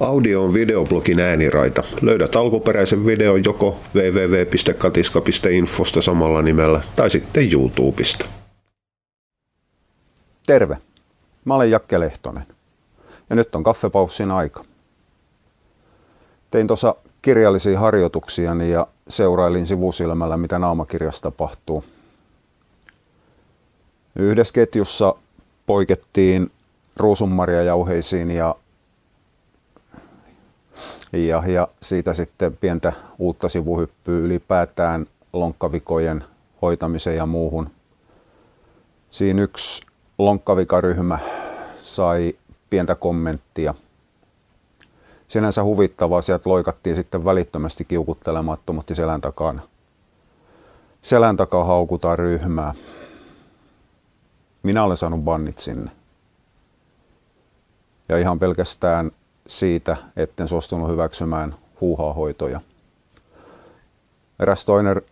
Audio on videoblogin ääniraita. Löydät alkuperäisen videon joko www.katiska.infosta samalla nimellä tai sitten YouTubesta. Terve! Mä olen Jakke Lehtonen ja nyt on kaffepaussin aika. Tein tuossa kirjallisia harjoituksia ja seurailin sivusilmällä, mitä naamakirjassa tapahtuu. Yhdessä ketjussa poikettiin ruusunmarjajauheisiin ja ja, ja siitä sitten pientä uutta sivuhyppyä ylipäätään lonkkavikojen hoitamiseen ja muuhun. Siinä yksi lonkkavikaryhmä sai pientä kommenttia. Sinänsä huvittavaa, sieltä loikattiin sitten välittömästi kiukuttelemattomasti selän takana. Selän takaa haukutaan ryhmää. Minä olen saanut bannit sinne. Ja ihan pelkästään siitä, etten suostunut hyväksymään huuhaa-hoitoja. Eräs toinen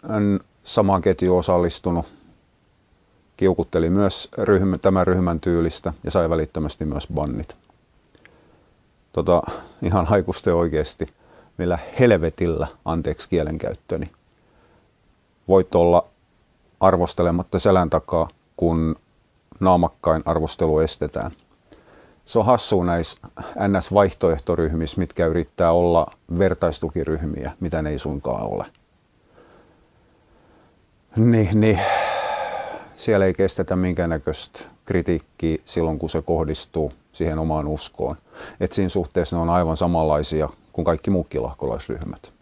samaan ketjuun osallistunut kiukutteli myös ryhmä, tämän ryhmän tyylistä ja sai välittömästi myös bannit. Tota, ihan haikuste oikeasti, millä helvetillä, anteeksi kielenkäyttöni, voit olla arvostelematta selän takaa, kun naamakkain arvostelu estetään – se on hassua näissä NS-vaihtoehtoryhmissä, mitkä yrittää olla vertaistukiryhmiä, mitä ne ei suinkaan ole. Niin, niin siellä ei kestetä minkäännäköistä kritiikkiä silloin, kun se kohdistuu siihen omaan uskoon. Et siinä suhteessa ne on aivan samanlaisia kuin kaikki muutkin lahkolaisryhmät.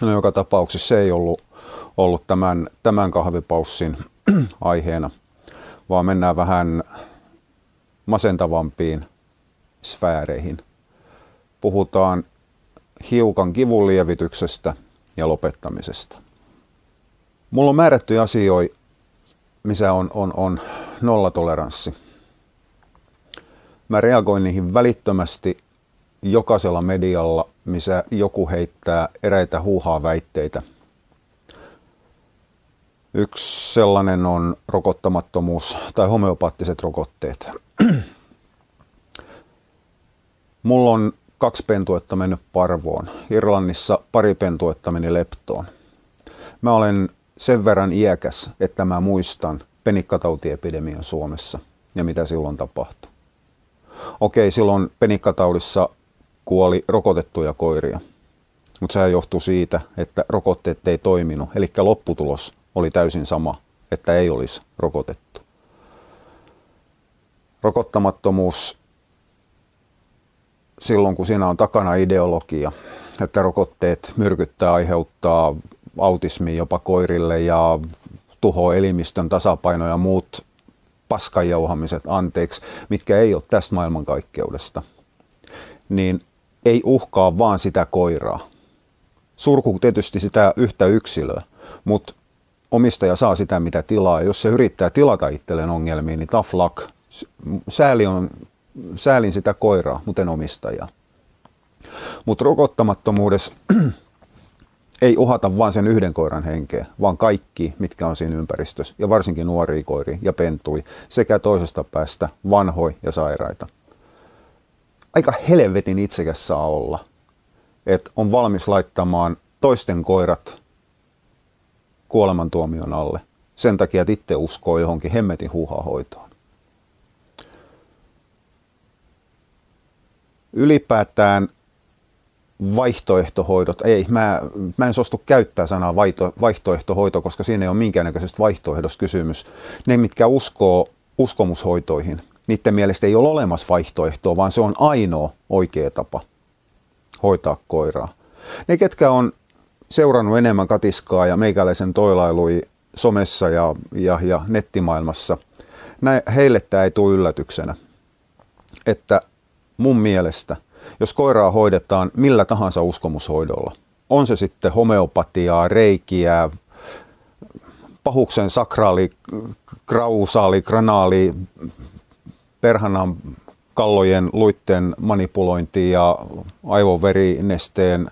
No, joka tapauksessa se ei ollut, ollut tämän, tämän kahvipaussin aiheena, vaan mennään vähän masentavampiin sfääreihin. Puhutaan hiukan kivunlievityksestä ja lopettamisesta. Mulla on määrätty asioita, missä on, on, on nollatoleranssi. Mä reagoin niihin välittömästi jokaisella medialla, missä joku heittää eräitä huuhaa väitteitä. Yksi sellainen on rokottamattomuus tai homeopaattiset rokotteet. Mulla on kaksi pentuetta mennyt parvoon. Irlannissa pari pentuetta meni leptoon. Mä olen sen verran iäkäs, että mä muistan penikkatautiepidemian Suomessa ja mitä silloin tapahtui. Okei, silloin penikkataudissa kuoli rokotettuja koiria, mutta se johtui siitä, että rokotteet ei toiminut, eli lopputulos oli täysin sama, että ei olisi rokotettu rokottamattomuus silloin, kun siinä on takana ideologia, että rokotteet myrkyttää, aiheuttaa autismi jopa koirille ja tuho elimistön tasapaino ja muut paskanjauhamiset, anteeksi, mitkä ei ole tästä maailmankaikkeudesta, niin ei uhkaa vaan sitä koiraa. Surku tietysti sitä yhtä yksilöä, mutta omistaja saa sitä mitä tilaa. Jos se yrittää tilata itselleen ongelmia, niin tough luck, sääli on, säälin sitä koiraa, muuten omistajaa. Mutta rokottamattomuudessa ei uhata vain sen yhden koiran henkeä, vaan kaikki, mitkä on siinä ympäristössä, ja varsinkin nuoria koiria ja pentui, sekä toisesta päästä vanhoi ja sairaita. Aika helvetin itsekäs saa olla, että on valmis laittamaan toisten koirat kuolemantuomion alle sen takia, että itse uskoo johonkin hemmetin huuhahoitoon. Ylipäätään vaihtoehtohoidot, ei, mä, mä en suostu käyttää sanaa vaihto, vaihtoehtohoito, koska siinä ei ole minkäännäköisestä vaihtoehdosta kysymys. Ne, mitkä uskoo uskomushoitoihin, niiden mielestä ei ole olemassa vaihtoehtoa, vaan se on ainoa oikea tapa hoitaa koiraa. Ne, ketkä on seurannut enemmän katiskaa ja meikäläisen toilailui somessa ja, ja, ja nettimaailmassa, näin, heille tämä ei tule yllätyksenä, että mun mielestä, jos koiraa hoidetaan millä tahansa uskomushoidolla, on se sitten homeopatiaa, reikiä, pahuksen sakraali, krausaali, granaali, perhanan kallojen luitten manipulointi ja aivoverinesteen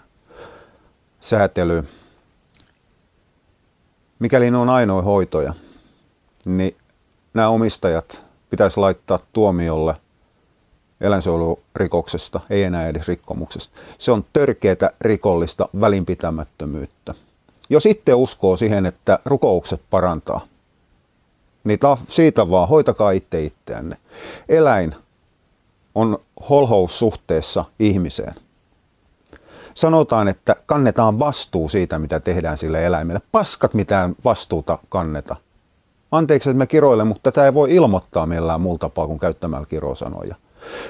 säätely. Mikäli ne on ainoa hoitoja, niin nämä omistajat pitäisi laittaa tuomiolle – eläinsuojelurikoksesta, ei enää edes rikkomuksesta. Se on törkeätä rikollista välinpitämättömyyttä. Jos sitten uskoo siihen, että rukoukset parantaa, niin siitä vaan hoitakaa itse itseänne. Eläin on holhoussuhteessa ihmiseen. Sanotaan, että kannetaan vastuu siitä, mitä tehdään sille eläimelle. Paskat mitään vastuuta kanneta. Anteeksi, että mä kiroilen, mutta tämä ei voi ilmoittaa millään muulla tapaa kuin käyttämällä kirosanoja.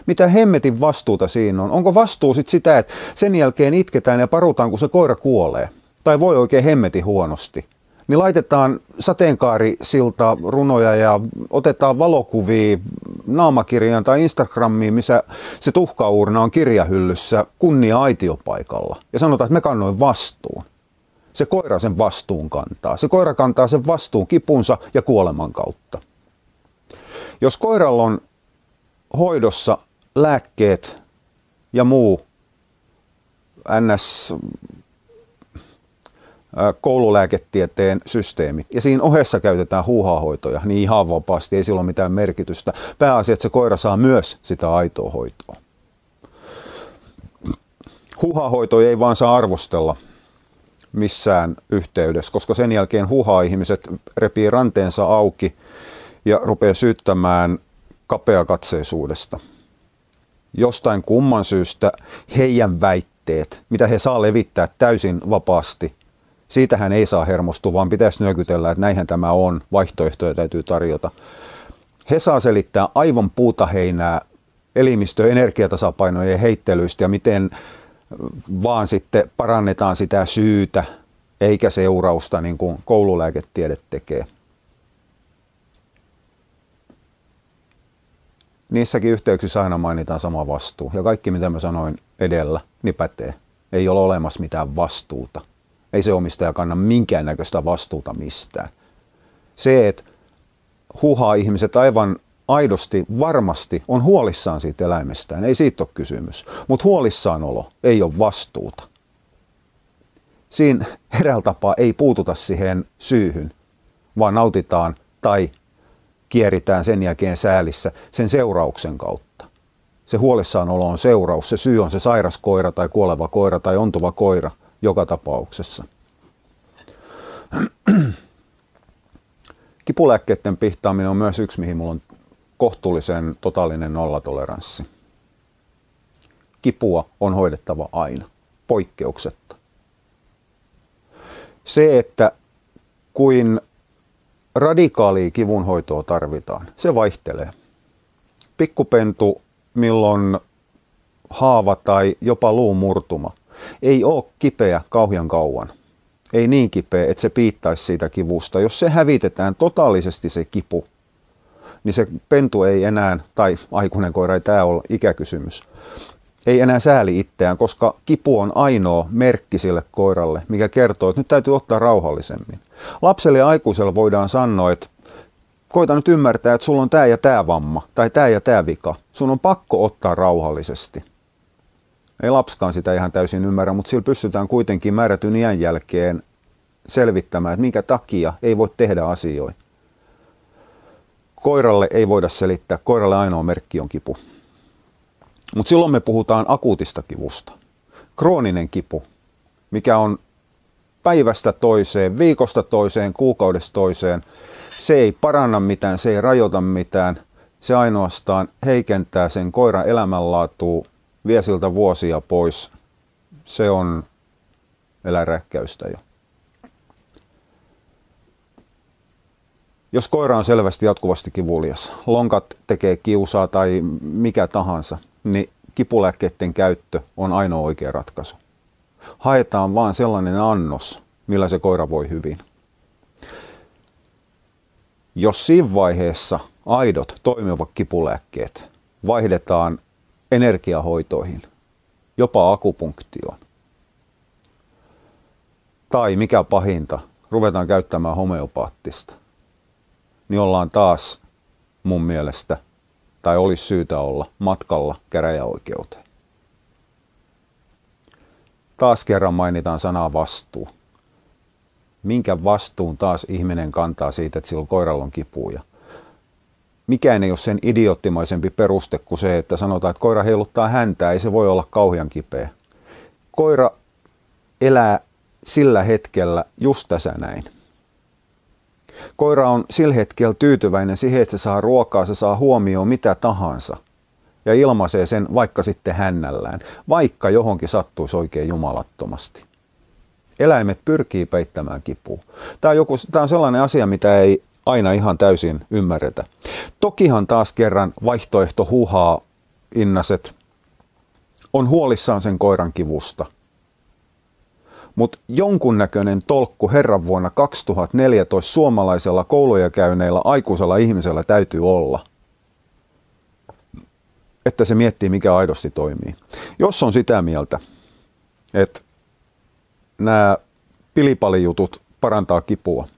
Mitä hemmetin vastuuta siinä on? Onko vastuu sit sitä, että sen jälkeen itketään ja parutaan, kun se koira kuolee? Tai voi oikein hemmetin huonosti? Niin laitetaan sateenkaarisilta runoja ja otetaan valokuvia naamakirjaan tai Instagramiin, missä se tuhkaurna on kirjahyllyssä kunnia aitiopaikalla. Ja sanotaan, että me kannoin vastuun. Se koira sen vastuun kantaa. Se koira kantaa sen vastuun kipunsa ja kuoleman kautta. Jos koiralla on hoidossa lääkkeet ja muu NS koululääketieteen systeemit. Ja siinä ohessa käytetään huuhahoitoja niin ihan vapaasti, ei sillä ole mitään merkitystä. Pääasia, että se koira saa myös sitä aitoa hoitoa. Huuhahoitoja ei vaan saa arvostella missään yhteydessä, koska sen jälkeen huha-ihmiset repii ranteensa auki ja rupeaa syyttämään kapeakatseisuudesta. Jostain kumman syystä heidän väitteet, mitä he saa levittää täysin vapaasti, siitähän ei saa hermostua, vaan pitäisi nyökytellä, että näinhän tämä on, vaihtoehtoja täytyy tarjota. He saa selittää aivan puuta heinää elimistö- energiatasapainojen heittelyistä ja miten vaan sitten parannetaan sitä syytä eikä seurausta, niin kuin koululääketiede tekee. Niissäkin yhteyksissä aina mainitaan sama vastuu. Ja kaikki, mitä mä sanoin edellä, niin pätee. Ei ole olemassa mitään vastuuta. Ei se omistaja kanna minkäännäköistä vastuuta mistään. Se, että huhaa ihmiset aivan aidosti, varmasti on huolissaan siitä eläimestään. Ei siitä ole kysymys. Mutta huolissaan olo ei ole vastuuta. Siinä eräällä tapaa ei puututa siihen syyhyn, vaan nautitaan tai kieritään sen jälkeen säälissä sen seurauksen kautta. Se huolissaanolon on seuraus, se syy on se sairas koira tai kuoleva koira tai ontuva koira joka tapauksessa. Kipulääkkeiden pihtaaminen on myös yksi, mihin minulla on kohtuullisen totaalinen nollatoleranssi. Kipua on hoidettava aina, poikkeuksetta. Se, että kuin radikaalia kivunhoitoa tarvitaan. Se vaihtelee. Pikkupentu, milloin haava tai jopa luun murtuma, ei ole kipeä kauhean kauan. Ei niin kipeä, että se piittaisi siitä kivusta. Jos se hävitetään totaalisesti se kipu, niin se pentu ei enää, tai aikuinen koira ei tämä ole ikäkysymys, ei enää sääli itseään, koska kipu on ainoa merkki sille koiralle, mikä kertoo, että nyt täytyy ottaa rauhallisemmin. Lapselle ja aikuiselle voidaan sanoa, että koita nyt ymmärtää, että sulla on tämä ja tämä vamma tai tämä ja tämä vika. Sun on pakko ottaa rauhallisesti. Ei lapskaan sitä ihan täysin ymmärrä, mutta sillä pystytään kuitenkin määrätyn iän jälkeen selvittämään, että minkä takia ei voi tehdä asioita. Koiralle ei voida selittää, koiralle ainoa merkki on kipu. Mutta silloin me puhutaan akuutista kivusta. Krooninen kipu, mikä on päivästä toiseen, viikosta toiseen, kuukaudesta toiseen, se ei paranna mitään, se ei rajoita mitään, se ainoastaan heikentää sen koiran elämänlaatua, vie siltä vuosia pois. Se on eläinräkkäystä jo. Jos koira on selvästi jatkuvasti kivulias, lonkat tekee kiusaa tai mikä tahansa, niin kipulääkkeiden käyttö on ainoa oikea ratkaisu. Haetaan vain sellainen annos, millä se koira voi hyvin. Jos siinä vaiheessa aidot toimivat kipulääkkeet vaihdetaan energiahoitoihin, jopa akupunktioon, tai mikä pahinta, ruvetaan käyttämään homeopaattista, niin ollaan taas mun mielestä tai olisi syytä olla matkalla käräjäoikeuteen. Taas kerran mainitaan sanaa vastuu. Minkä vastuun taas ihminen kantaa siitä, että sillä koiralla on kipuja? mikään ei ole sen idioottimaisempi peruste kuin se, että sanotaan, että koira heiluttaa häntää, ei se voi olla kauhean kipeä. Koira elää sillä hetkellä just tässä näin. Koira on sillä hetkellä tyytyväinen siihen, että se saa ruokaa, se saa huomioon mitä tahansa ja ilmaisee sen vaikka sitten hännällään, vaikka johonkin sattuisi oikein jumalattomasti. Eläimet pyrkii peittämään kipua. Tämä on, joku, tämä on sellainen asia, mitä ei aina ihan täysin ymmärretä. Tokihan taas kerran vaihtoehto huhaa innaset on huolissaan sen koiran kivusta. Mutta jonkunnäköinen tolkku herran vuonna 2014 suomalaisella kouluja käyneillä aikuisella ihmisellä täytyy olla. Että se miettii, mikä aidosti toimii. Jos on sitä mieltä, että nämä pilipalijutut parantaa kipua.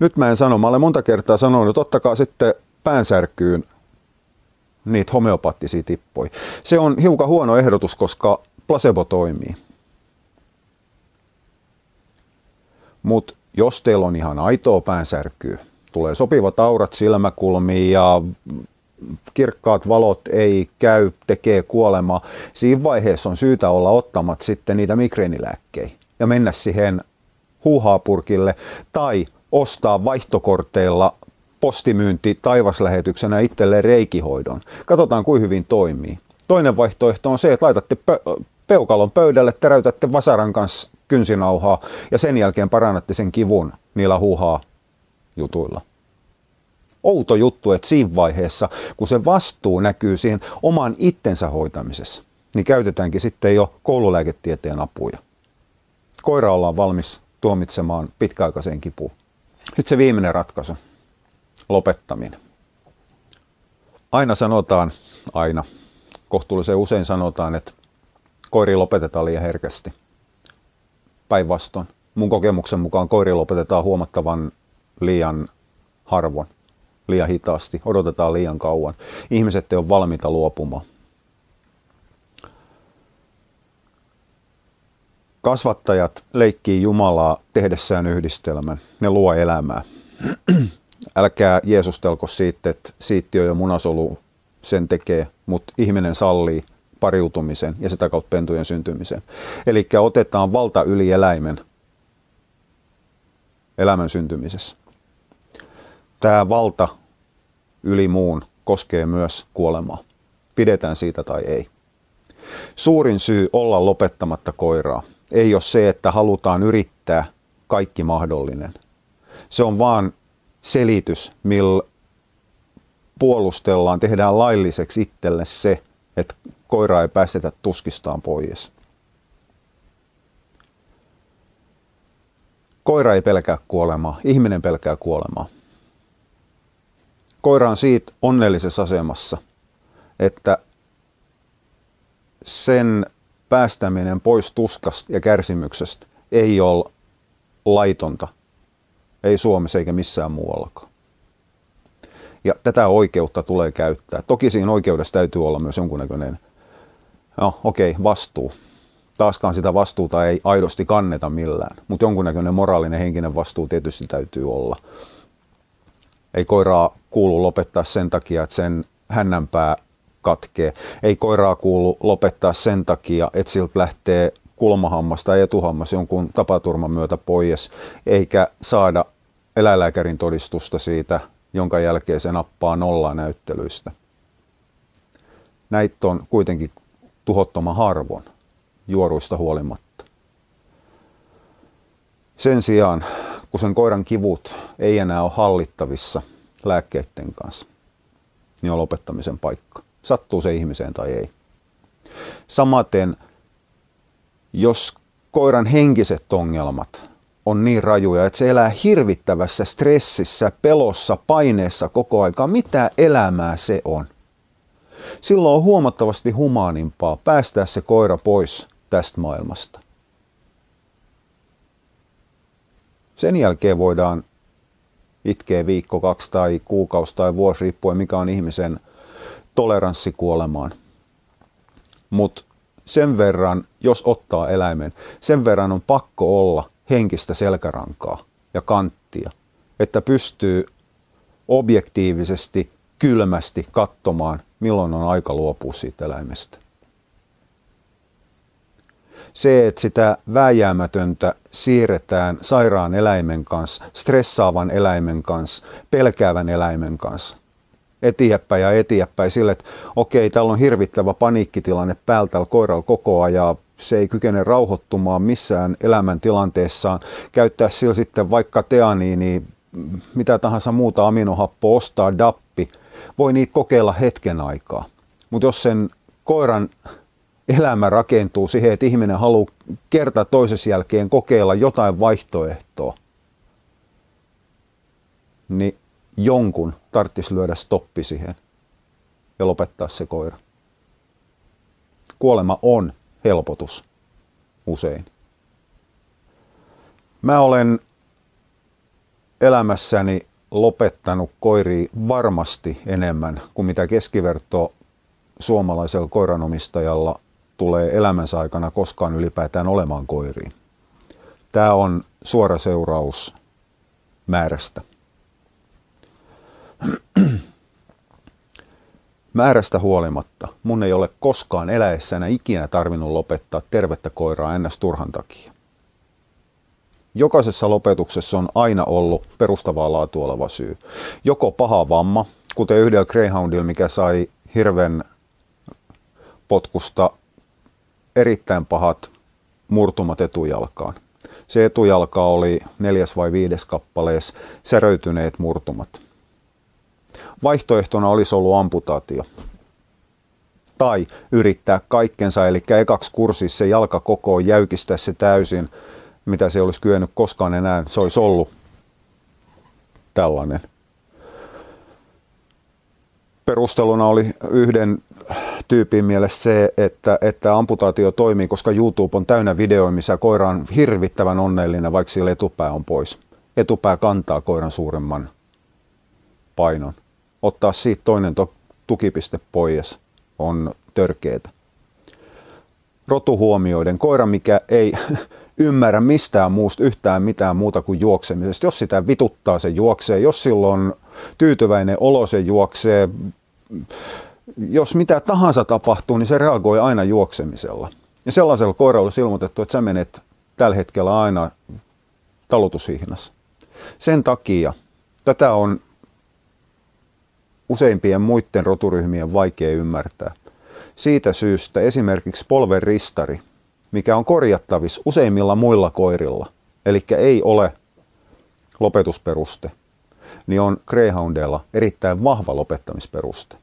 Nyt mä en sano, mä olen monta kertaa sanonut, että ottakaa sitten päänsärkyyn niitä homeopaattisia tippoja. Se on hiukan huono ehdotus, koska placebo toimii. Mutta jos teillä on ihan aitoa päänsärkyä, tulee sopivat aurat silmäkulmiin ja kirkkaat valot ei käy, tekee kuolema. Siinä vaiheessa on syytä olla ottamat sitten niitä migreenilääkkeitä ja mennä siihen huuhaapurkille tai ostaa vaihtokorteilla postimyynti taivaslähetyksenä itselleen reikihoidon. Katsotaan, kuin hyvin toimii. Toinen vaihtoehto on se, että laitatte pö- peukalon pöydälle, täräytätte vasaran kanssa kynsinauhaa ja sen jälkeen parannatte sen kivun niillä huuhaa jutuilla. Outo juttu, että siinä vaiheessa, kun se vastuu näkyy siinä oman itsensä hoitamisessa, niin käytetäänkin sitten jo koululääketieteen apuja. Koira ollaan valmis tuomitsemaan pitkäaikaiseen kipuun. Nyt se viimeinen ratkaisu, lopettaminen. Aina sanotaan, aina, kohtuullisen usein sanotaan, että koiri lopetetaan liian herkästi. Päinvastoin. Mun kokemuksen mukaan koiri lopetetaan huomattavan liian harvoin, liian hitaasti, odotetaan liian kauan. Ihmiset ei ole valmiita luopumaan. Kasvattajat leikkii Jumalaa tehdessään yhdistelmän. Ne luo elämää. Älkää Jeesustelko siitä, että siittiö ja munasolu sen tekee, mutta ihminen sallii pariutumisen ja sitä kautta pentujen syntymisen. Eli otetaan valta yli eläimen elämän syntymisessä. Tämä valta yli muun koskee myös kuolemaa. Pidetään siitä tai ei. Suurin syy olla lopettamatta koiraa ei ole se, että halutaan yrittää kaikki mahdollinen. Se on vaan selitys, millä puolustellaan, tehdään lailliseksi itselle se, että koira ei päästetä tuskistaan pois. Koira ei pelkää kuolemaa, ihminen pelkää kuolemaa. Koira on siitä onnellisessa asemassa, että sen päästäminen pois tuskasta ja kärsimyksestä ei ole laitonta. Ei Suomessa eikä missään muuallakaan. Ja tätä oikeutta tulee käyttää. Toki siinä oikeudessa täytyy olla myös jonkunnäköinen, no okei, okay, vastuu. Taaskaan sitä vastuuta ei aidosti kanneta millään, mutta jonkunnäköinen moraalinen henkinen vastuu tietysti täytyy olla. Ei koiraa kuulu lopettaa sen takia, että sen hännänpää katkee. Ei koiraa kuulu lopettaa sen takia, että siltä lähtee kulmahammas tai etuhammas jonkun tapaturman myötä pois, eikä saada eläinlääkärin todistusta siitä, jonka jälkeen se nappaa nollaa näyttelyistä. Näitä on kuitenkin tuhottoman harvoin, juoruista huolimatta. Sen sijaan, kun sen koiran kivut ei enää ole hallittavissa lääkkeiden kanssa, niin on lopettamisen paikka sattuu se ihmiseen tai ei. Samaten, jos koiran henkiset ongelmat on niin rajuja, että se elää hirvittävässä stressissä, pelossa, paineessa koko aika, mitä elämää se on? Silloin on huomattavasti humaanimpaa päästää se koira pois tästä maailmasta. Sen jälkeen voidaan itkeä viikko, kaksi tai kuukausi tai vuosi, riippuen mikä on ihmisen toleranssi kuolemaan. Mutta sen verran, jos ottaa eläimen, sen verran on pakko olla henkistä selkärankaa ja kanttia, että pystyy objektiivisesti kylmästi katsomaan, milloin on aika luopua siitä eläimestä. Se, että sitä vääjäämätöntä siirretään sairaan eläimen kanssa, stressaavan eläimen kanssa, pelkäävän eläimen kanssa, eteenpäin ja eteenpäin sille, että okei, täällä on hirvittävä paniikkitilanne päältä tällä koiralla koko ajan, se ei kykene rauhoittumaan missään elämäntilanteessaan, käyttää sillä sitten vaikka teaniini, mitä tahansa muuta aminohappoa, ostaa dappi, voi niitä kokeilla hetken aikaa. Mutta jos sen koiran elämä rakentuu siihen, että ihminen haluaa kerta toisessa jälkeen kokeilla jotain vaihtoehtoa, niin jonkun tarvitsisi lyödä stoppi siihen ja lopettaa se koira. Kuolema on helpotus usein. Mä olen elämässäni lopettanut koiria varmasti enemmän kuin mitä keskiverto suomalaisella koiranomistajalla tulee elämänsä aikana koskaan ylipäätään olemaan koiriin. Tämä on suora seuraus määrästä. Määrästä huolimatta mun ei ole koskaan eläessäni ikinä tarvinnut lopettaa tervettä koiraa ennäs turhan takia. Jokaisessa lopetuksessa on aina ollut perustavaa laatua oleva syy. Joko paha vamma, kuten yhdellä Greyhoundilla, mikä sai hirven potkusta erittäin pahat murtumat etujalkaan. Se etujalka oli neljäs vai viides kappalees säröytyneet murtumat. Vaihtoehtona olisi ollut amputaatio. Tai yrittää kaikkensa, eli ekaksi kurssissa se jalka koko jäykistää se täysin, mitä se olisi kyennyt koskaan enää, se olisi ollut tällainen. Perusteluna oli yhden tyypin mielestä se, että, että amputaatio toimii, koska YouTube on täynnä videoja, missä koira on hirvittävän onnellinen, vaikka sillä etupää on pois. Etupää kantaa koiran suuremman painon. Ottaa siitä toinen to- tukipiste pois on törkeetä. Rotu huomioiden. Koira, mikä ei ymmärrä mistään muusta yhtään mitään muuta kuin juoksemisesta. Jos sitä vituttaa, se juoksee. Jos silloin tyytyväinen olo, se juoksee jos mitä tahansa tapahtuu, niin se reagoi aina juoksemisella. Ja sellaisella koiralla on ilmoitettu, että sä menet tällä hetkellä aina talutushihnassa. Sen takia tätä on useimpien muiden roturyhmien vaikea ymmärtää. Siitä syystä esimerkiksi polven ristari, mikä on korjattavissa useimmilla muilla koirilla, eli ei ole lopetusperuste, niin on Greyhoundilla erittäin vahva lopettamisperuste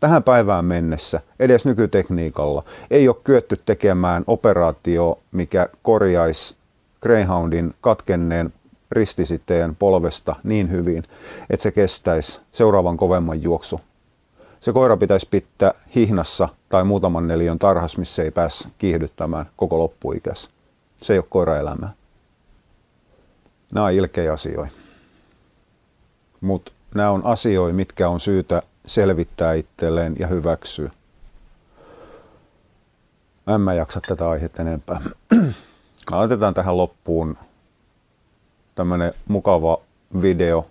tähän päivään mennessä, edes nykytekniikalla, ei ole kyetty tekemään operaatio, mikä korjaisi Greyhoundin katkenneen ristisiteen polvesta niin hyvin, että se kestäisi seuraavan kovemman juoksu. Se koira pitäisi pitää hihnassa tai muutaman neliön tarhas, missä ei pääs kiihdyttämään koko loppuikässä. Se ei ole koiraelämää. Nämä on ilkeä asioita. Mutta nämä on asioita, mitkä on syytä selvittää itselleen ja hyväksyä. Mä en mä jaksa tätä aihetta enempää. Aloitetaan tähän loppuun tämmönen mukava video,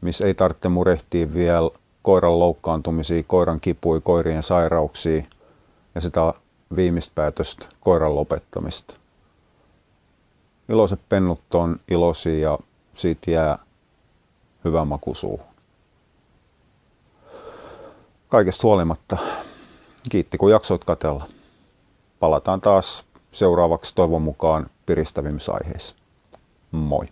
missä ei tarvitse murehtia vielä koiran loukkaantumisia, koiran kipui, koirien sairauksia ja sitä viimeistä päätöstä koiran lopettamista. Iloiset pennut on iloisia ja siitä jää hyvä maku suuhun kaikesta huolimatta kiitti kun jaksoit katella. Palataan taas seuraavaksi toivon mukaan piristävimmissä aiheissa. Moi!